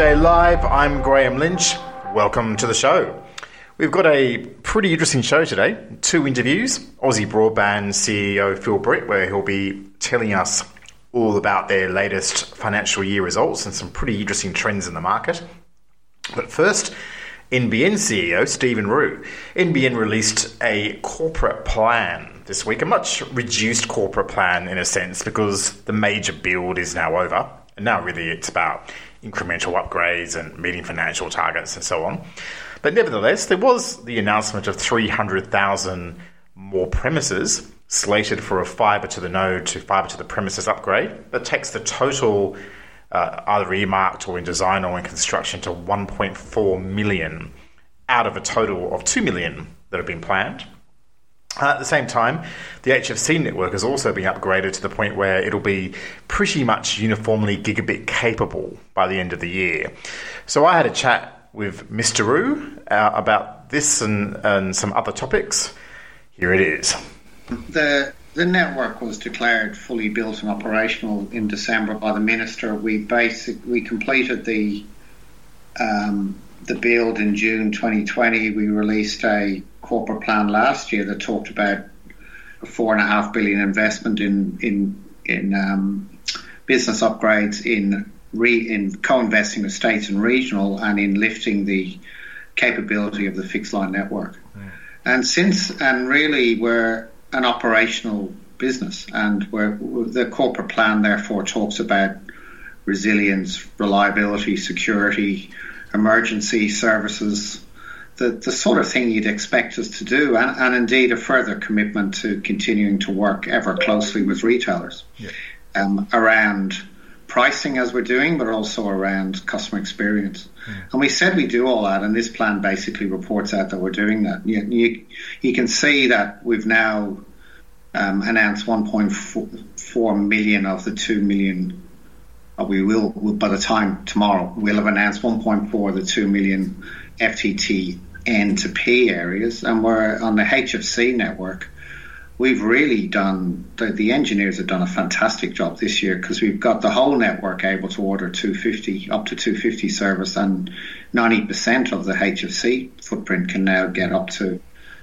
Day Live. I'm Grahame Lynch. Welcome to the show. We've got a pretty interesting show today. Two interviews. Aussie Broadband CEO Phil Britt, where he'll be telling us all about their latest financial year results and some pretty interesting trends in the market. But first, NBN CEO Stephen Rue. NBN released a corporate plan this week, a much reduced corporate plan in a sense, because the major build is now over. And now, really, it's about incremental upgrades and meeting financial targets and so on. But nevertheless, there was the announcement of 300,000 more premises slated for a fibre to the node to fibre to the premises upgrade. That takes the total, uh, either earmarked or in design or in construction, to 1.4 million out of a total of 2 million that have been planned. At the same time, the HFC network has also been upgraded to the point where it'll be pretty much uniformly gigabit capable by the end of the year. So I had a chat with Mr. Rue uh, about this and, and some other topics. Here it is. The the network was declared fully built and operational in December by the minister. We basic we completed the um, the build in June 2020. We released a corporate plan last year that talked about a four and a half billion investment in in in um, business upgrades in re, in co-investing with states and regional and in lifting the capability of the fixed line network. Mm. And since and really we're an operational business and where the corporate plan therefore talks about resilience, reliability, security, emergency services, the, the sort of thing you'd expect us to do, and, and indeed a further commitment to continuing to work ever closely with retailers yeah. um, around pricing as we're doing, but also around customer experience. Yeah. And we said we do all that, and this plan basically reports out that we're doing that. You, you, you can see that we've now um, announced 1.4 million of the 2 million. Uh, we will, by the time tomorrow, we'll have announced 1.4 of the 2 million FTT N to P areas, and we're on the HFC network. We've really done the, the engineers have done a fantastic job this year because we've got the whole network able to order 250 up to 250 service, and 90% of the HFC footprint can now get up to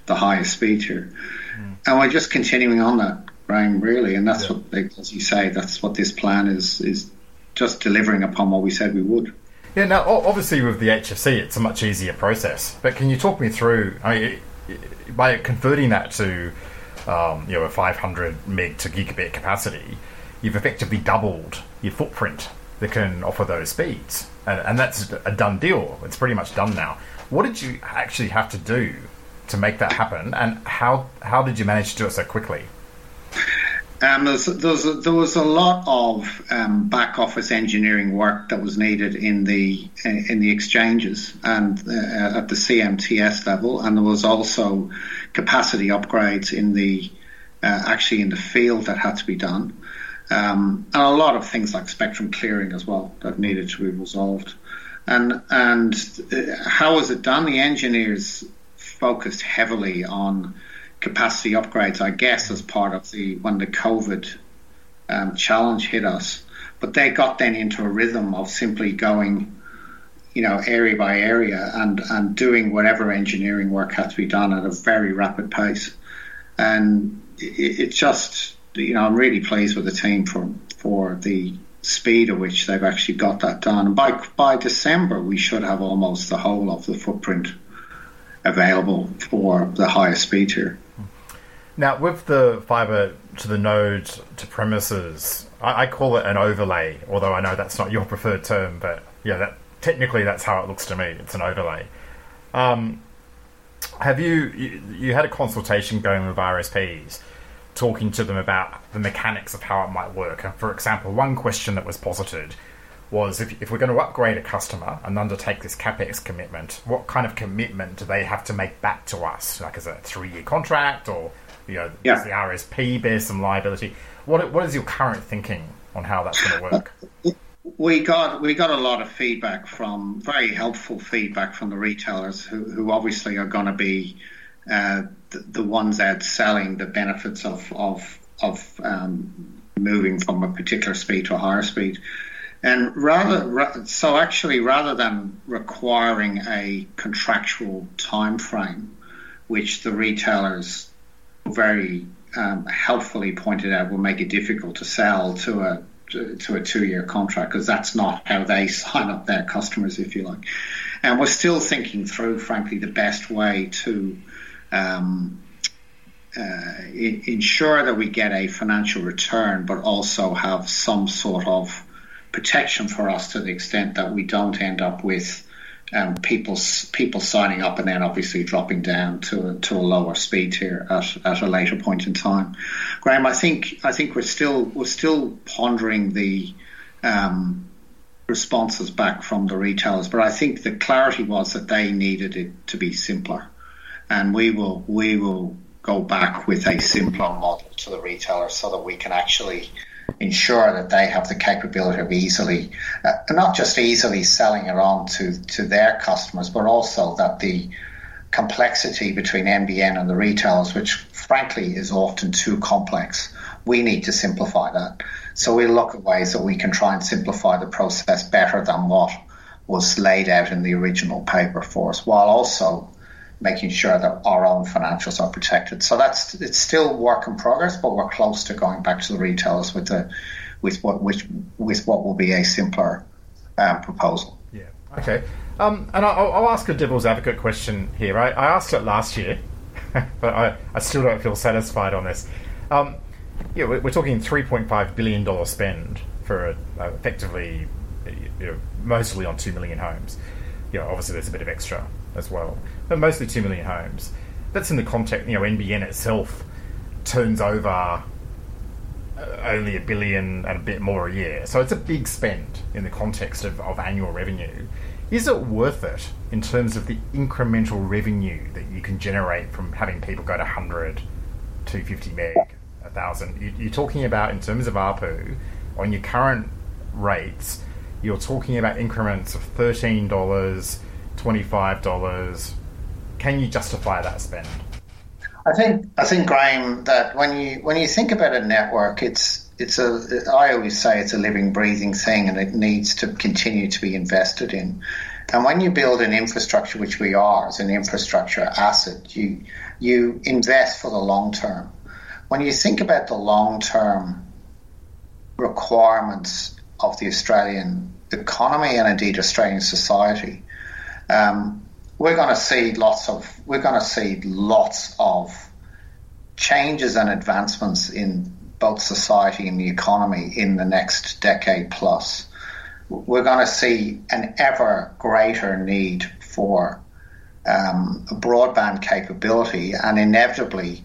the highest speed here. Mm. And we're just continuing on that, Brian, really, and that's yeah. what, as you say, that's what this plan is is just delivering upon what we said we would. Yeah, now obviously with the HFC, it's a much easier process. But can you talk me through? I mean, by converting that to um, you know a 500 meg to gigabit capacity, you've effectively doubled your footprint that can offer those speeds, and, and that's a done deal. It's pretty much done now. What did you actually have to do to make that happen, and how how did you manage to do it so quickly? Um, there's, there's there was a lot of um, back office engineering work that was needed in the in the exchanges and uh, at the CMTS level, and there was also capacity upgrades in the uh, actually in the field that had to be done, um, and a lot of things like spectrum clearing as well that needed to be resolved. And and uh, how was it done? The engineers focused heavily on capacity upgrades, I guess, as part of the when the COVID um, challenge hit us. But they got then into a rhythm of simply going, you know, area by area and and doing whatever engineering work had to be done at a very rapid pace. And it, it just, you know, I'm really pleased with the team for for the speed at which they've actually got that done. And by by December, we should have almost the whole of the footprint available for the highest speed here. Now, with the fiber to the node to premises, I, I, call it an overlay, although I know that's not your preferred term, but yeah, that technically that's how it looks to me. It's an overlay. Um, have you, you, you had a consultation going with RSPs, talking to them about the mechanics of how it might work? For example, one question that was posited was if, if we're going to upgrade a customer and undertake this capex commitment, what kind of commitment do they have to make back to us? Like, is it a three year contract or you know, yeah. does the RSP bear some liability? What what is your current thinking on how that's going to work? We got we got a lot of feedback from very helpful feedback from the retailers who, who obviously are going to be uh, the, the, ones out selling the benefits of of of um, moving from a particular speed to a higher speed. And rather, so actually, rather than requiring a contractual time frame, which the retailers very um, helpfully pointed out will make it difficult to sell to a to a two-year contract because that's not how they sign up their customers, if you like. And we're still thinking through, frankly, the best way to um, uh, ensure that we get a financial return, but also have some sort of protection for us to the extent that we don't end up with um, people people signing up and then obviously dropping down to a, to a lower speed here at, at a later point in time. Grahame, I think I think we're still we're still pondering the um, responses back from the retailers, but I think the clarity was that they needed it to be simpler, and we will we will go back with a simpler model to the retailers so that we can actually ensure that they have the capability of easily, uh, not just easily selling it on to, to their customers, but also that the complexity between NBN and the retailers, which frankly is often too complex, we need to simplify that. So we look at ways that we can try and simplify the process better than what was laid out in the original paper for us, while also making sure that our own financials are protected. So that's it's still work in progress, but we're close to going back to the retailers with the with what which with what will be a simpler um, proposal. Yeah. Okay. Um, and I'll, I'll, ask a devil's advocate question here. I, I asked it last year, but I, I, still don't feel satisfied on this. Um, yeah, we're, talking three point five billion dollar spend for uh, effectively, you know, mostly on two million homes. You know, obviously there's a bit of extra as well, but mostly 2 million homes. That's in the context, you know, NBN itself turns over uh, only a billion and a bit more a year. So it's a big spend in the context of, of annual revenue. Is it worth it in terms of the incremental revenue that you can generate from having people go to 100, 250 meg, 1,000? You're talking about, in terms of ARPU, on your current rates, you're talking about increments of $13, twenty-five dollars. Can you justify that spend? I think I think Grahame that when you when you think about a network, it's it's a I always say it's a living, breathing thing, and it needs to continue to be invested in. And when you build an infrastructure, which we are as an infrastructure asset, you you invest for the long term. When you think about the long term requirements of the Australian economy and indeed Australian society, um, we're going to see lots of we're going to see lots of changes and advancements in both society and the economy in the next decade plus. We're going to see an ever greater need for um, broadband capability and inevitably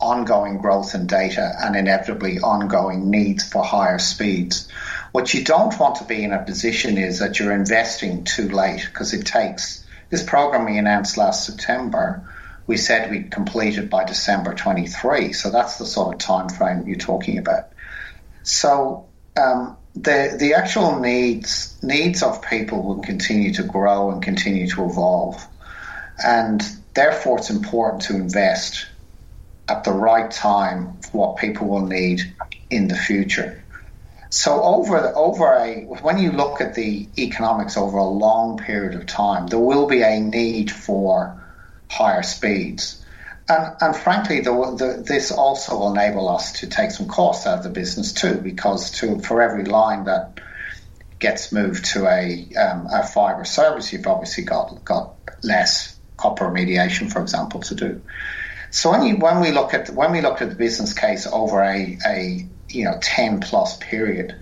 ongoing growth in data and inevitably ongoing needs for higher speeds. What you don't want to be in a position is that you're investing too late because it takes this program we announced last September. We said we'd complete it by December 23, so that's the sort of time frame you're talking about. So um, the the actual needs needs of people will continue to grow and continue to evolve, and therefore it's important to invest at the right time for what people will need in the future. So over over a when you look at the economics over a long period of time, there will be a need for higher speeds, and and frankly, the, the, this also will enable us to take some costs out of the business too, because to for every line that gets moved to a um, a fibre service, you've obviously got got less copper remediation, for example, to do. So when you when we look at when we look at the business case over a, a you know 10 plus period,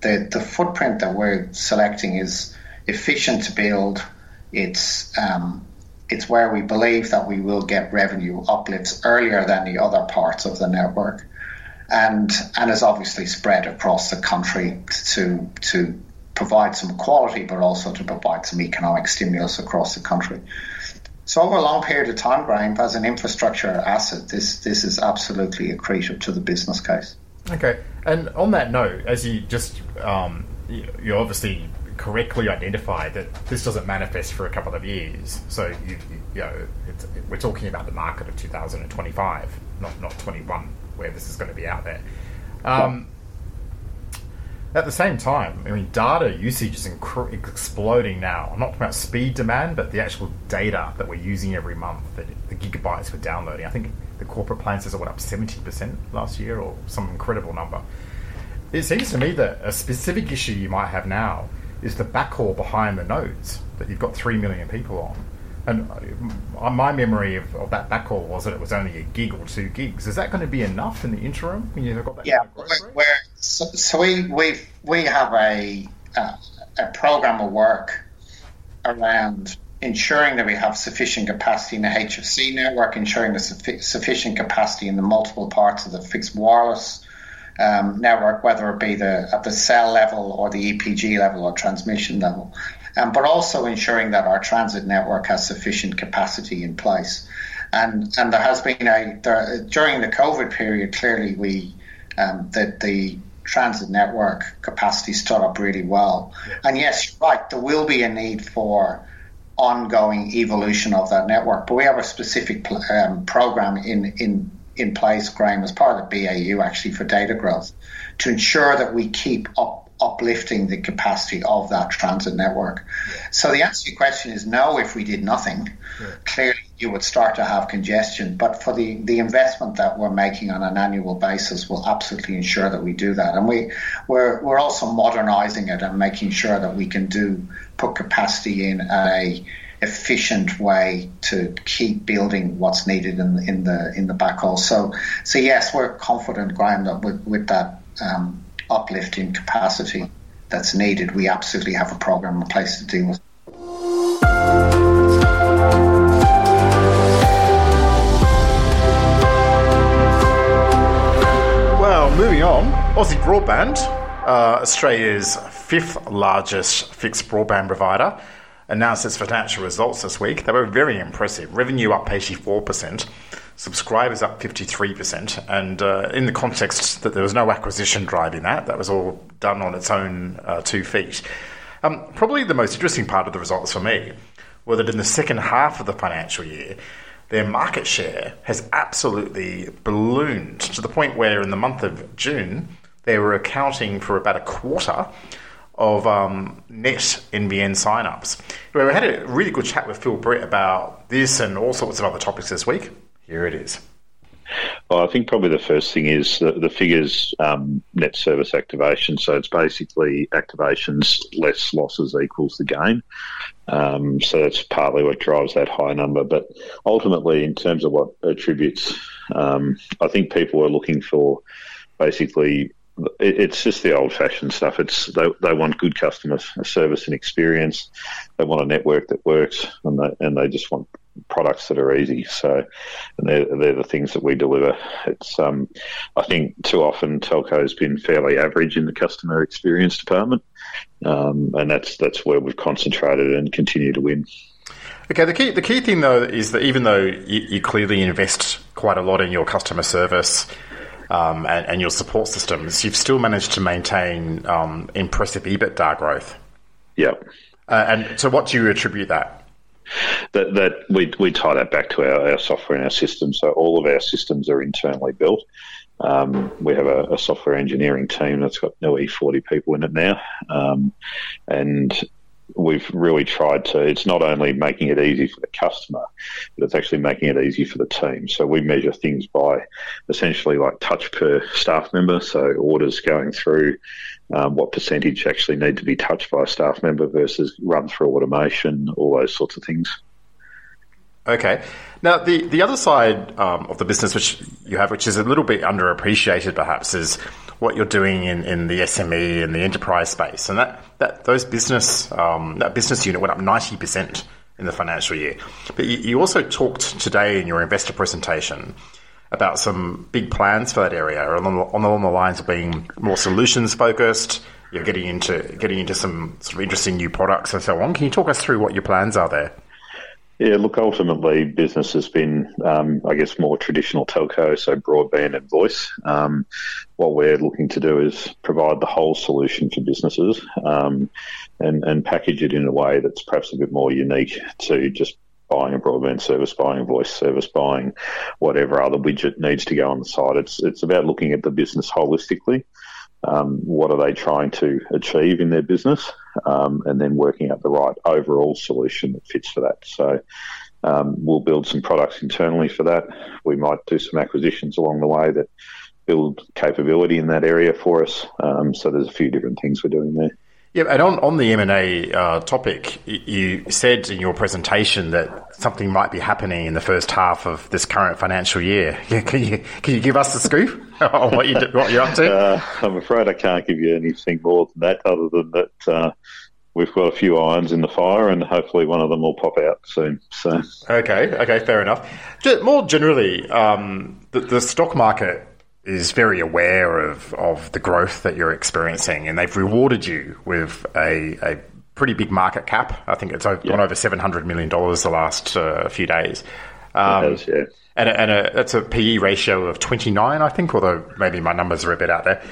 the, the footprint that we're selecting is efficient to build. It's um, it's where we believe that we will get revenue uplifts earlier than the other parts of the network, and and is obviously spread across the country to to provide some quality, but also to provide some economic stimulus across the country. So over a long period of time, Grahame, as an infrastructure asset, this this is absolutely accretive to the business case. Okay, and on that note, as you just um, you, obviously correctly identified that this doesn't manifest for a couple of years. So you, you, you know, we're talking about the market of 2025, not not 21, where this is going to be out there. Um, At the same time, I mean, data usage is inc- exploding now. I'm not talking about speed demand, but the actual data that we're using every month, the, the gigabytes we're downloading. I think the corporate plan says it went up 70% last year or some incredible number. It seems to me that a specific issue you might have now is the backhaul behind the nodes that you've got 3 million people on. And uh, my memory of, of, that backhaul was that it was only a gig or two gigs. Is that going to be enough in the interim when you've got that? Yeah, kind of we're, so, so, we we we have a uh, a program of work around ensuring that we have sufficient capacity in the HFC network, ensuring the su- sufficient capacity in the multiple parts of the fixed wireless um, network, whether it be the at the cell level or the EPG level or transmission level um, but also ensuring that our transit network has sufficient capacity in place. And and there has been a there, during the COVID period. Clearly, we um, that the transit network capacity stood up really well. Yeah. And yes, you're right. There will be a need for ongoing evolution of that network, but we have a specific um, program in in in place, Grahame, as part of the BAU actually for data growth, to ensure that we keep up uplifting the capacity of that transit network. Yeah. So the answer to your question is no. If we did nothing, yeah. clearly you would start to have congestion. But for the, the investment that we're making on an annual basis, will absolutely ensure that we do that. And we we're we're also modernising it and making sure that we can do put capacity in a efficient way to keep building what's needed in, in the in the backhaul. So so yes, we're confident, Grahame, that with, with that um, uplift in capacity that's needed, we absolutely have a program in place to deal with. Well, moving on, Aussie Broadband, uh, Australia's fifth largest fixed broadband provider, announced its financial results this week. They were very impressive. Revenue up 84% subscribers up 53%. And uh, in the context that there was no acquisition driving that, that was all done on its own uh, two feet. Um, probably the most interesting part of the results for me were that in the second half of the financial year, their market share has absolutely ballooned to the point where in the month of June, they were accounting for about a quarter of um, net NBN signups. We had a really good chat with Phil Britt about this and all sorts of other topics this week. Here it is. Well, I think probably the first thing is the, the figures um, net service activation. So it's basically activations less losses equals the gain. Um, so that's partly what drives that high number. But ultimately, in terms of what attributes, um, I think people are looking for basically it's just the old-fashioned stuff. It's they, they want good customer service and experience. They want a network that works, and they and they just want products that are easy. So, and they're, they're the things that we deliver. It's, um, I think too often telco has been fairly average in the customer experience department. Um, and that's, that's where we've concentrated and continue to win. Okay, the key the key thing though is that even though you, you clearly invest quite a lot in your customer service um, and, and, your support systems, you've still managed to maintain um, impressive EBITDA growth. Yeah. Uh, and so, what do you attribute that? That, that we, we tie that back to our, our software and our systems. So all of our systems are internally built. Um, we have a, a, software engineering team that's got nearly 40 people in it now. Um, and we've really tried to, it's not only making it easy for the customer, but it's actually making it easy for the team. So we measure things by essentially like touch per staff member. So orders going through, um, what percentage actually need to be touched by a staff member versus run through automation, all those sorts of things. Okay. Now, the, the other side um, of the business which you have, which is a little bit underappreciated perhaps, is what you're doing in, in the SME and the enterprise space. And that, that those business um, that business unit went up 90% in the financial year. But you, you also talked today in your investor presentation about some big plans for that area on the, on the lines of being more solutions focused. You're getting into getting into some sort of interesting new products and so on. Can you talk us through what your plans are there? Yeah, look, ultimately, business has been, um, I guess, more traditional telco, so broadband and voice. Um, what we're looking to do is provide the whole solution for businesses um, and, and package it in a way that's perhaps a bit more unique to just buying a broadband service, buying a voice service, buying whatever other widget needs to go on the side. It's it's about looking at the business holistically. Um, what are they trying to achieve in their business, um, and then working out the right overall solution that fits for that. So um, we'll build some products internally for that. We might do some acquisitions along the way that build capability in that area for us. Um, so there's a few different things we're doing there. Yeah, and on, on the M&A uh, topic, you said in your presentation that something might be happening in the first half of this current financial year. Can you, can you give us the scoop on what, you what you're up to? Uh, I'm afraid I can't give you anything more than that, other than that uh, we've got a few irons in the fire, and hopefully one of them will pop out soon. So okay, okay, fair enough. More generally, um, the, the stock market is very aware of, of the growth that you're experiencing, and they've rewarded you with a, a pretty big market cap. I think it's gone over seven hundred million dollars the last uh, few days. Um, has, yeah. And, a, and a, that's a PE ratio of twenty nine, I think. Although maybe my numbers are a bit out there.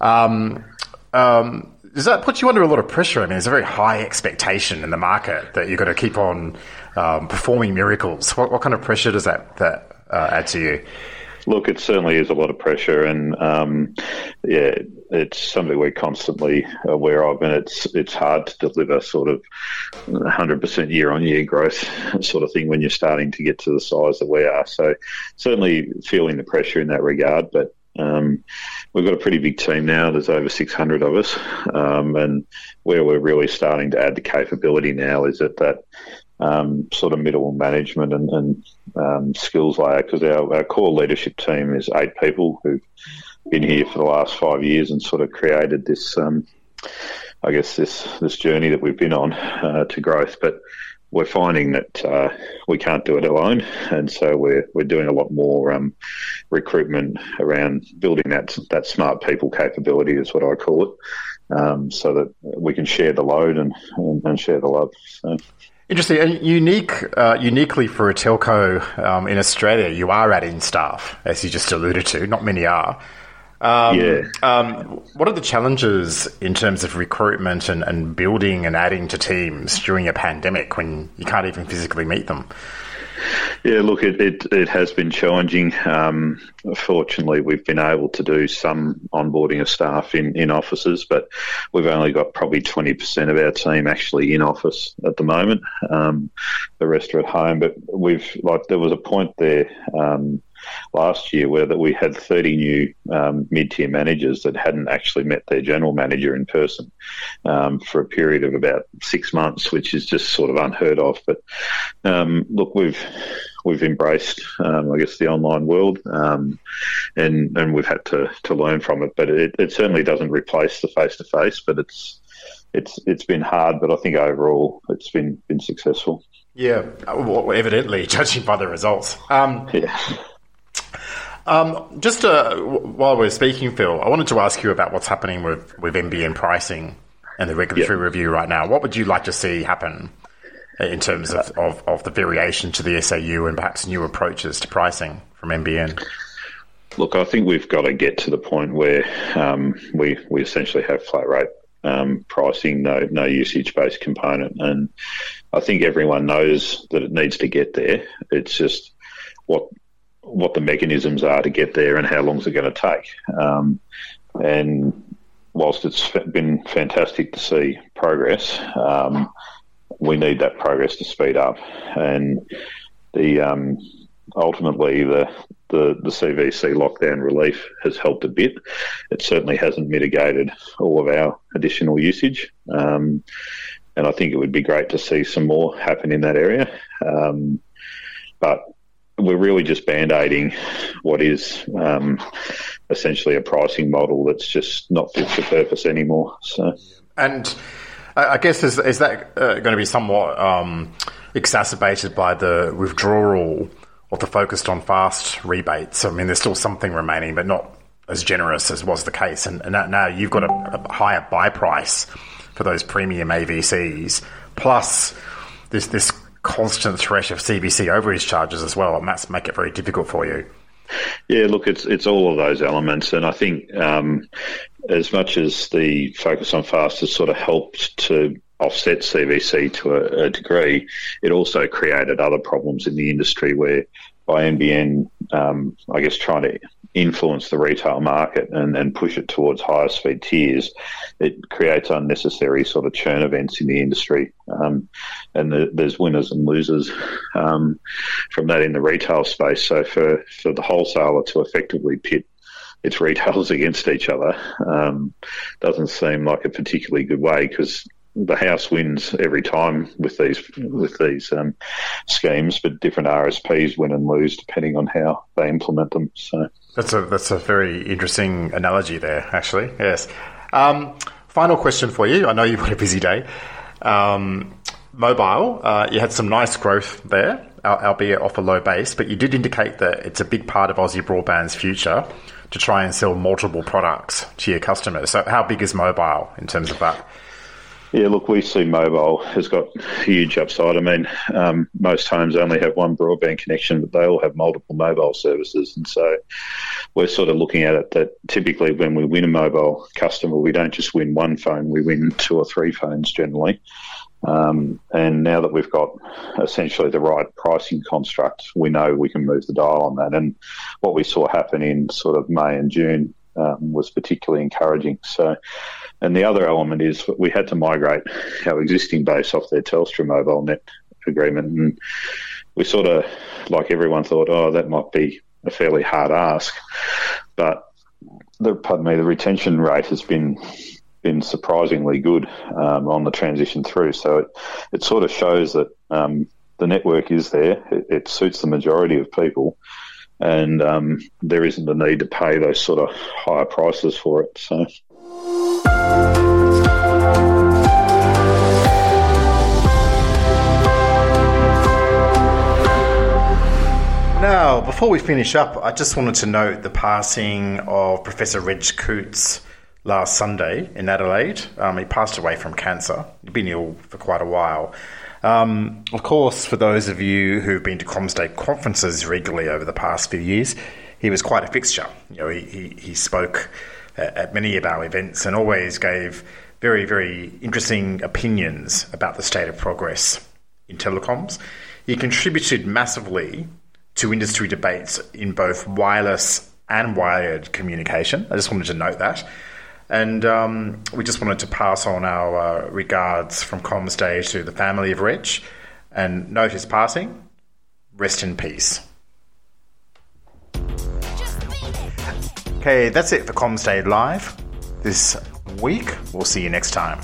Um, um, does that put you under a lot of pressure? I mean, there's a very high expectation in the market that you've got to keep on um, performing miracles. What, what, kind of pressure does that that uh, add to you? Look, it certainly is a lot of pressure, and um, yeah, it's something we're constantly aware of, and it's it's hard to deliver sort of 100% year on year growth sort of thing when you're starting to get to the size that we are. So certainly feeling the pressure in that regard, but um, we've got a pretty big team now. There's over 600 of us, um, and where we're really starting to add the capability now is at that um, sort of middle management and, and um, skills layer because our, our, core leadership team is eight people who've been here for the last five years and sort of created this, um, I guess, this this journey that we've been on uh, to growth. But we're finding that uh, we can't do it alone, and so we're we're doing a lot more um, recruitment around building that that smart people capability, is what I call it, um, so that we can share the load and, and, and share the love. So. Interesting and unique, uh, uniquely for a telco um, in Australia, you are adding staff, as you just alluded to. Not many are. Um, yeah. Um, what are the challenges in terms of recruitment and, and building and adding to teams during a pandemic when you can't even physically meet them? Yeah, look, it, it, it has been challenging. Um, fortunately, we've been able to do some onboarding of staff in, in offices, but we've only got probably 20% of our team actually in office at the moment. Um, the rest are at home, but we've, like, there was a point there um, last year where that we had 30 new um, mid-tier managers that hadn't actually met their general manager in person um, for a period of about six months, which is just sort of unheard of. But um, look, we've we've embraced, um, I guess, the online world, um, and and we've had to, to learn from it. But it, it certainly doesn't replace the face to face. But it's it's it's been hard, but I think overall it's been been successful. Yeah, well, evidently, judging by the results. Um, yeah. Um, just uh, while we're speaking, Phil, I wanted to ask you about what's happening with, with NBN pricing and the regulatory yep. review right now. What would you like to see happen in terms of, of, of, the variation to the SAU and perhaps new approaches to pricing from NBN? Look, I think we've got to get to the point where um, we we essentially have flat rate um, pricing, no no usage based component, and I think everyone knows that it needs to get there. It's just what what the mechanisms are to get there and how long is it going to take. Um, and whilst it's been fantastic to see progress, um, we need that progress to speed up. And the um, ultimately the, the the CVC lockdown relief has helped a bit. It certainly hasn't mitigated all of our additional usage. Um, and I think it would be great to see some more happen in that area. Um, but we're really just band aiding what is um, essentially a pricing model that's just not fit for purpose anymore. So, and I guess is is that uh, going to be somewhat um, exacerbated by the withdrawal of the focused on fast rebates? I mean, there's still something remaining, but not as generous as was the case. And, and now you've got a, a higher buy price for those premium AVCs, plus this this constant threat of CVC overage charges as well, and that's make it very difficult for you. Yeah, look, it's it's all of those elements, and I think um, as much as the focus on fast has sort of helped to offset CVC to a, a, degree, it also created other problems in the industry where by NBN, um, I guess, trying to influence the retail market and, and push it towards higher speed tiers, it creates unnecessary sort of churn events in the industry. Um, and the, there's winners and losers um, from that in the retail space. So for, for the wholesaler to effectively pit its retailers against each other um, doesn't seem like a particularly good way because the house wins every time with these with these um, schemes, but different RSPs win and lose depending on how they implement them. So that's a that's a very interesting analogy there, actually. Yes. Um, final question for you. I know you've got a busy day. Um, mobile, uh, you had some nice growth there, albeit off a low base, but you did indicate that it's a big part of Aussie Broadband's future to try and sell multiple products to your customers. So, how big is mobile in terms of that? Yeah, look, we see mobile has got huge upside. I mean, um, most homes only have one broadband connection, but they all have multiple mobile services. And so we're sort of looking at it that typically when we win a mobile customer, we don't just win one phone, we win two or three phones generally. Um, and now that we've got essentially the right pricing construct, we know we can move the dial on that. And what we saw happen in sort of May and June um, was particularly encouraging. So, and the other element is we had to migrate our existing base off their Telstra mobile net agreement, and we sort of, like everyone thought, oh, that might be a fairly hard ask, but the pardon me, the retention rate has been been surprisingly good um, on the transition through. So it, it sort of shows that um, the network is there. It, it, suits the majority of people, and um, there isn't a need to pay those sort of higher prices for it. So. Now, before we finish up, I just wanted to note the passing of Professor Reg Coutts last Sunday in Adelaide. Um, he passed away from cancer. He'd been ill for quite a while. Um, of course, for those of you who've been to CommsDay conferences regularly over the past few years, he was quite a fixture. You know, he, he, he spoke at many of our events and always gave very, very interesting opinions about the state of progress in telecoms. He contributed massively to industry debates in both wireless and wired communication. I just wanted to note that. And um, we just wanted to pass on our uh, regards from Comms Day to the family of Rich and note his passing. Rest in peace. Okay, that's it for Comms Day Live this week. We'll see you next time.